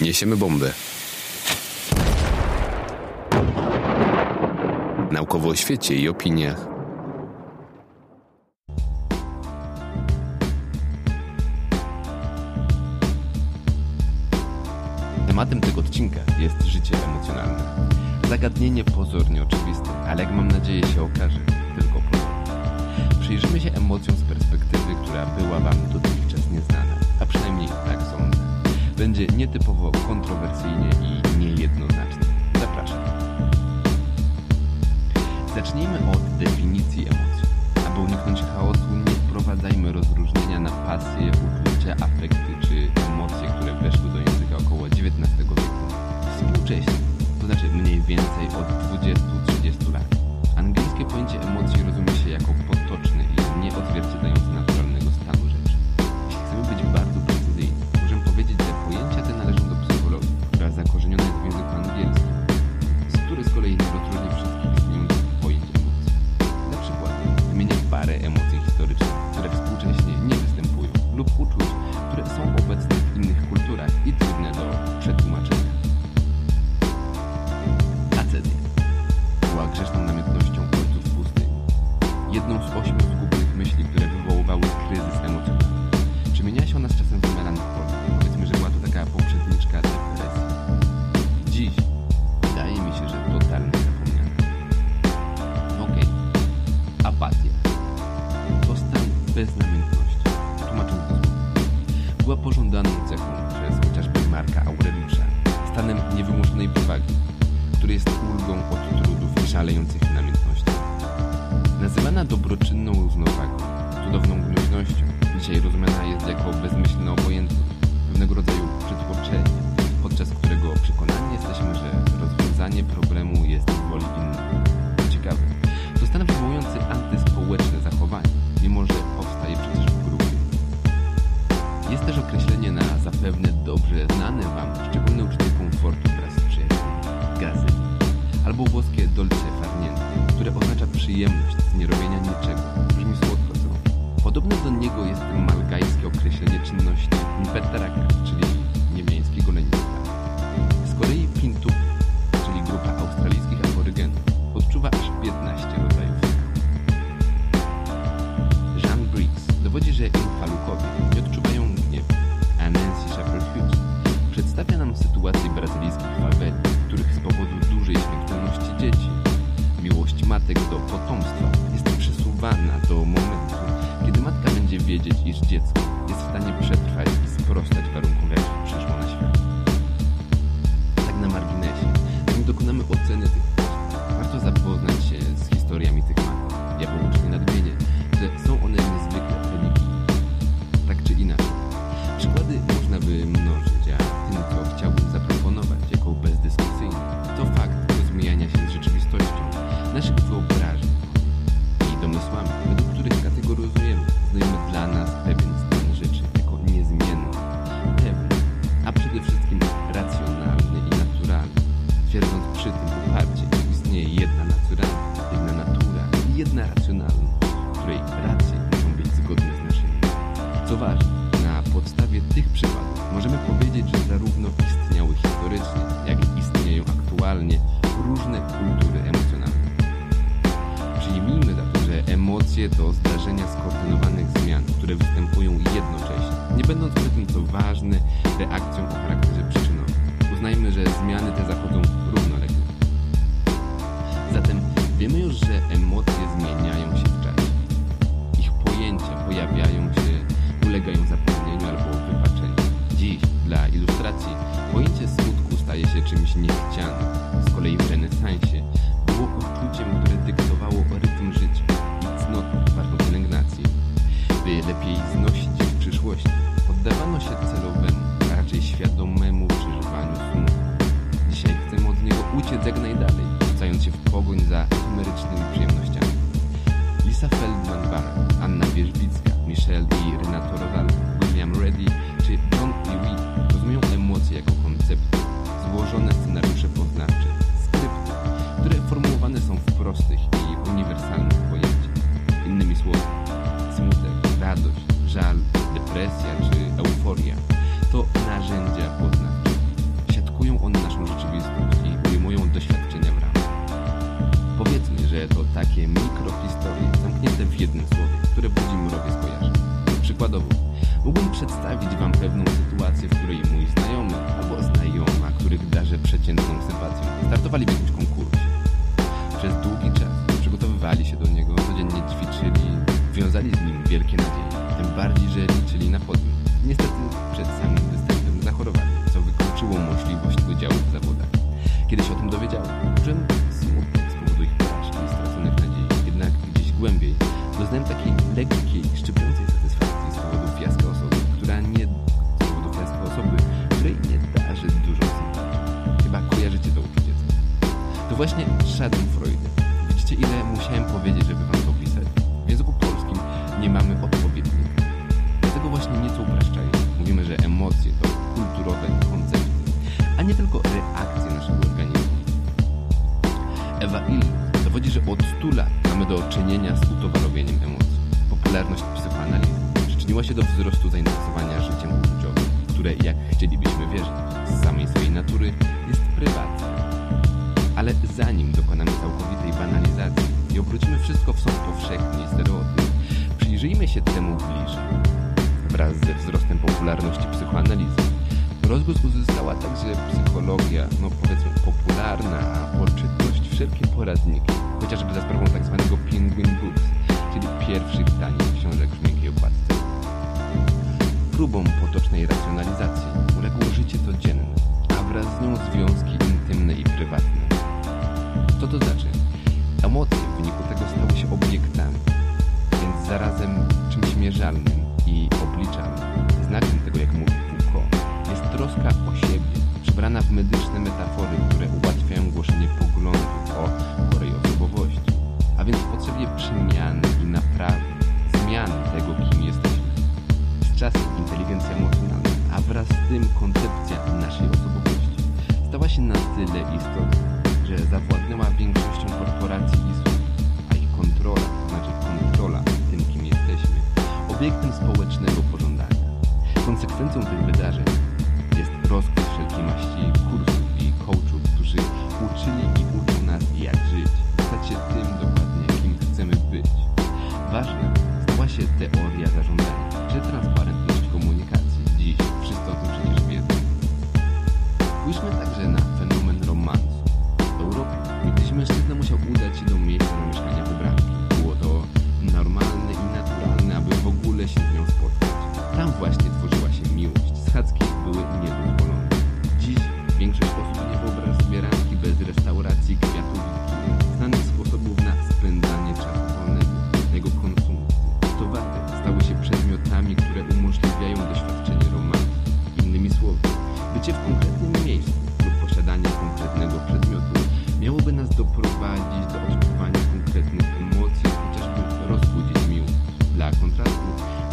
Niesiemy bombę. Naukowo o świecie i opiniach. Tematem tego odcinka jest życie emocjonalne. Zagadnienie pozornie oczywiste, ale jak mam nadzieję się okaże, tylko pozornie. Przyjrzymy się emocjom z perspektywy, która była Wam nieznana, Będzie nietypowo kontrowersyjnie i niejednoznacznie. Zapraszam. Zacznijmy od definicji emocji. Aby uniknąć chaosu, nie wprowadzajmy rozróżnienia na pasję, uczucia, afekty czy emocje, które weszły do języka około XIX wieku. Współcześnie, to znaczy mniej więcej od 20-30 lat. Angielskie pojęcie emocji rozumie Jedną z ośmiu zgubnych myśli, które wywoływały kryzys emocjonalny. Przemieniała się ona z czasem w melancholię. Powiedzmy, że była to taka poprzedniczka depresji. Dziś wydaje mi się, że totalnie zapomniana. Okej. Apatia. To stan beznamiętności. Tłumacząc dosłownie. Była pożądaną cechą przez chociażby Marka Aureliusza. Stanem niewymuszonej przewagi, który jest ulgą od trudów i szalejących namiętności. Dobroczynną równowagą, cudowną gnuśnością, dzisiaj rozumiana jest jako bezmyślna obojętność, pewnego rodzaju przytłoczenie, podczas którego przekonani jesteśmy, że rozwiązanie problemu jest w woli innych. Ciekawe, to stan wywołujący antyspołeczne zachowanie, mimo że powstaje przecież w grupie. Jest też określenie na zapewne dobrze znane Wam szczególne uczucie komfortu wraz z przyjaciółmi, albo włoskie dolce far niente, które oznacza przyjemność z nierobienia niczego. Brzmi słodko, co? Podobne do niego jest malgajskie określenie czynności impetaraka, czyli niebiańskiego lenistwa. Z kolei Pintup, czyli grupa australijskich aborygenów, odczuwa aż 15 rodzajów. Jean Briggs dowodzi, że Infalukowie nie odczuwają gniewu, a Nancy Hughes przedstawia nam sytuację brazylijskich możemy powiedzieć, że zarówno istniały historycznie, jak i istnieją aktualnie różne kultury emocjonalne. Przyjmijmy zatem, że emocje to zdarzenia skoordynowanych zmian, które występują jednocześnie, nie będąc przy tym co ważne reakcją czymś niechcianym. Z kolei w renesansie było uczuciem, które dyktowało rytm życia cnotę wartą pielęgnacji. By lepiej znosić w przyszłości, oddawano się celowemu, raczej świadomemu przeżywaniu smutku. Dzisiaj chcemy od niego uciec jak najdalej, rzucając się w pogoń za efemerycznymi przyjemnościami. Lisa Feldman-Barrett, Anna Wierzbicka, Michelle w jednym słowie, które budzi mrowie skojarzeń. Przykładowo, mógłbym przedstawić Wam pewną sytuację, w której mój znajomy albo znajoma, których darzę przeciętną sympatią, startowali w jakimś konkursie. Przez długi czas przygotowywali się do niego, codziennie ćwiczyli, wiązali z nim wielkie nadzieje. Doznałem takiej lekkiej, szczypiącej satysfakcji z powodu fiaska osoby, która nie... z powodu fiaska osoby, której nie darzy dużą sympatią. Chyba kojarzycie to uczucie? To właśnie Schadenfreude. Widzicie, ile musiałem powiedzieć, żeby wam to opisać? W języku polskim nie mamy odpowiednika. Dlatego właśnie nieco upraszczając, mówimy, że emocje to kulturowe koncepty, a nie tylko reakcje naszego organizmu. Ewa Ill dowodzi, że od 100 lat mamy do czynienia z utowarowieniem emocji. Popularność psychoanalizy przyczyniła się do wzrostu zainteresowania życiem uczuciowym, które, jak chcielibyśmy wierzyć, z samej swojej natury jest prywatne. Ale zanim dokonamy całkowitej banalizacji i obrócimy wszystko w sąd powszechny i stereotyp, przyjrzyjmy się temu bliżej. Wraz ze wzrostem popularności psychoanalizy rozgłos uzyskała także psychologia, no powiedzmy popularna, a poczytność wszelkie poradniki, chociażby za sprawą tak zwanego Penguin Books, czyli pierwszych tanich książek w miękkiej okładce. Próbom potocznej racjonalizacji uległo życie codzienne, a wraz z nią związki intymne i prywatne. Co to znaczy? Emocje w wyniku tego stały się obiektami, więc zarazem czymś mierzalnym i obliczalnym. Znakiem tego, jak mówi Foucault, jest troska o siebie, przebrana w medyczne metafory, właśnie tworzyła się miłość.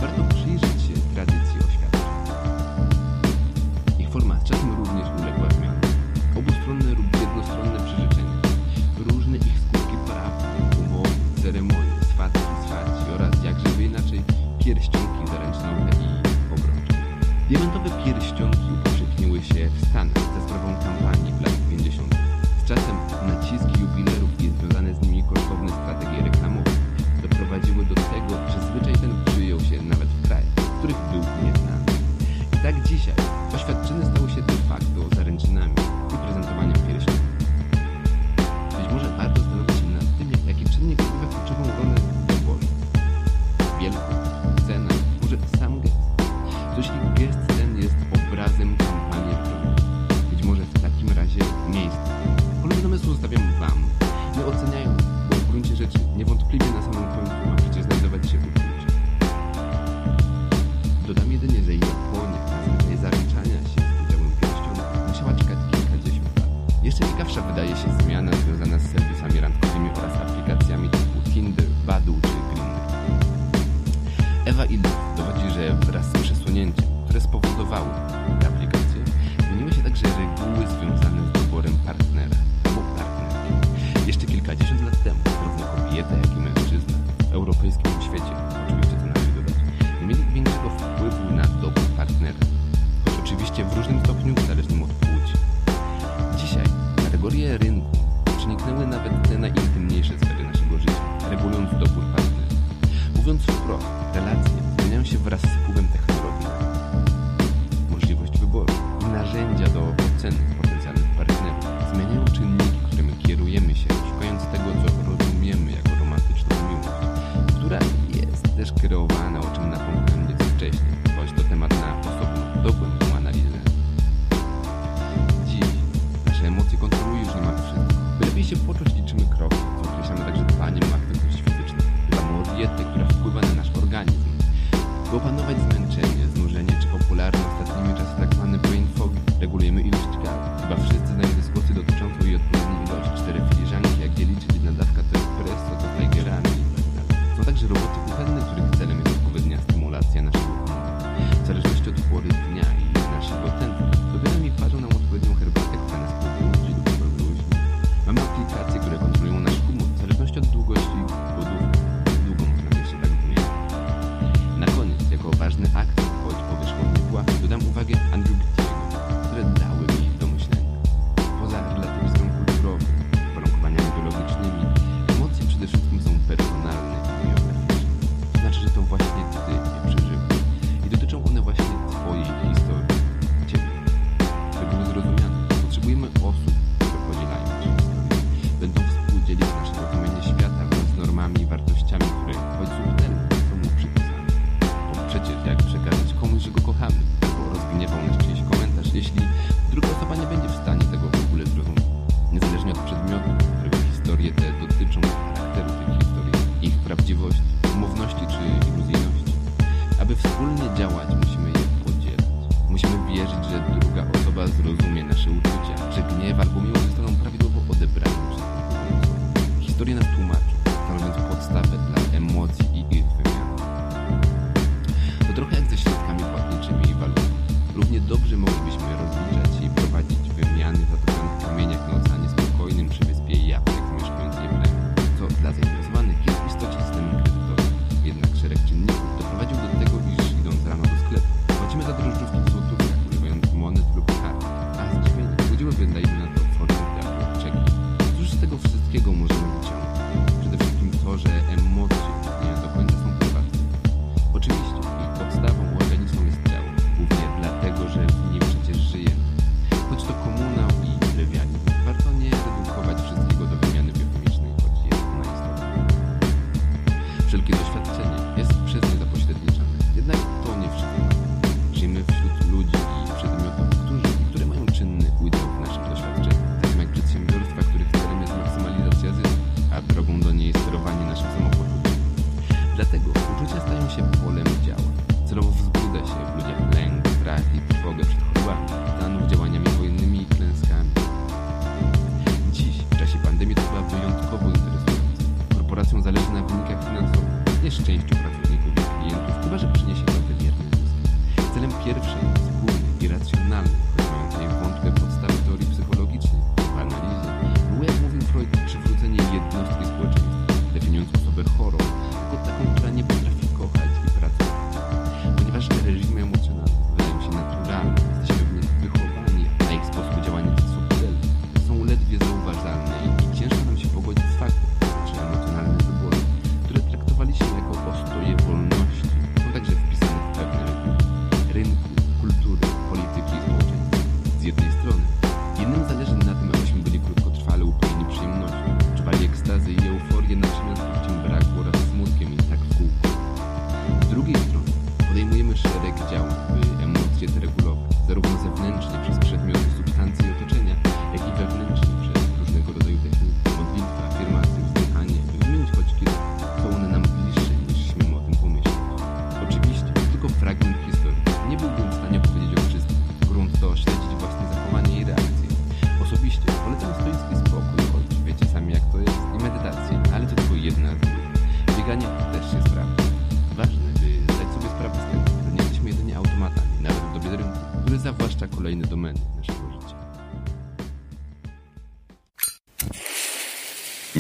Warto przyjrzeć się tradycji oświadczeń. Ich forma czasem również uległa zmianie. Obustronne lub jednostronne przyrzeczenia, różne ich skutki prawne, umowy, ceremonie, swatki, swaci oraz jakżeby inaczej pierścionki zaręczynowe i obrączki. Diamentowe pierścionki upowszechniły się w Stanach niewątpliwie na samym końcu w chyba wszyscy.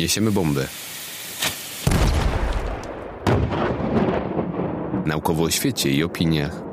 Niesiemy bombę. Naukowo o świecie i opiniach.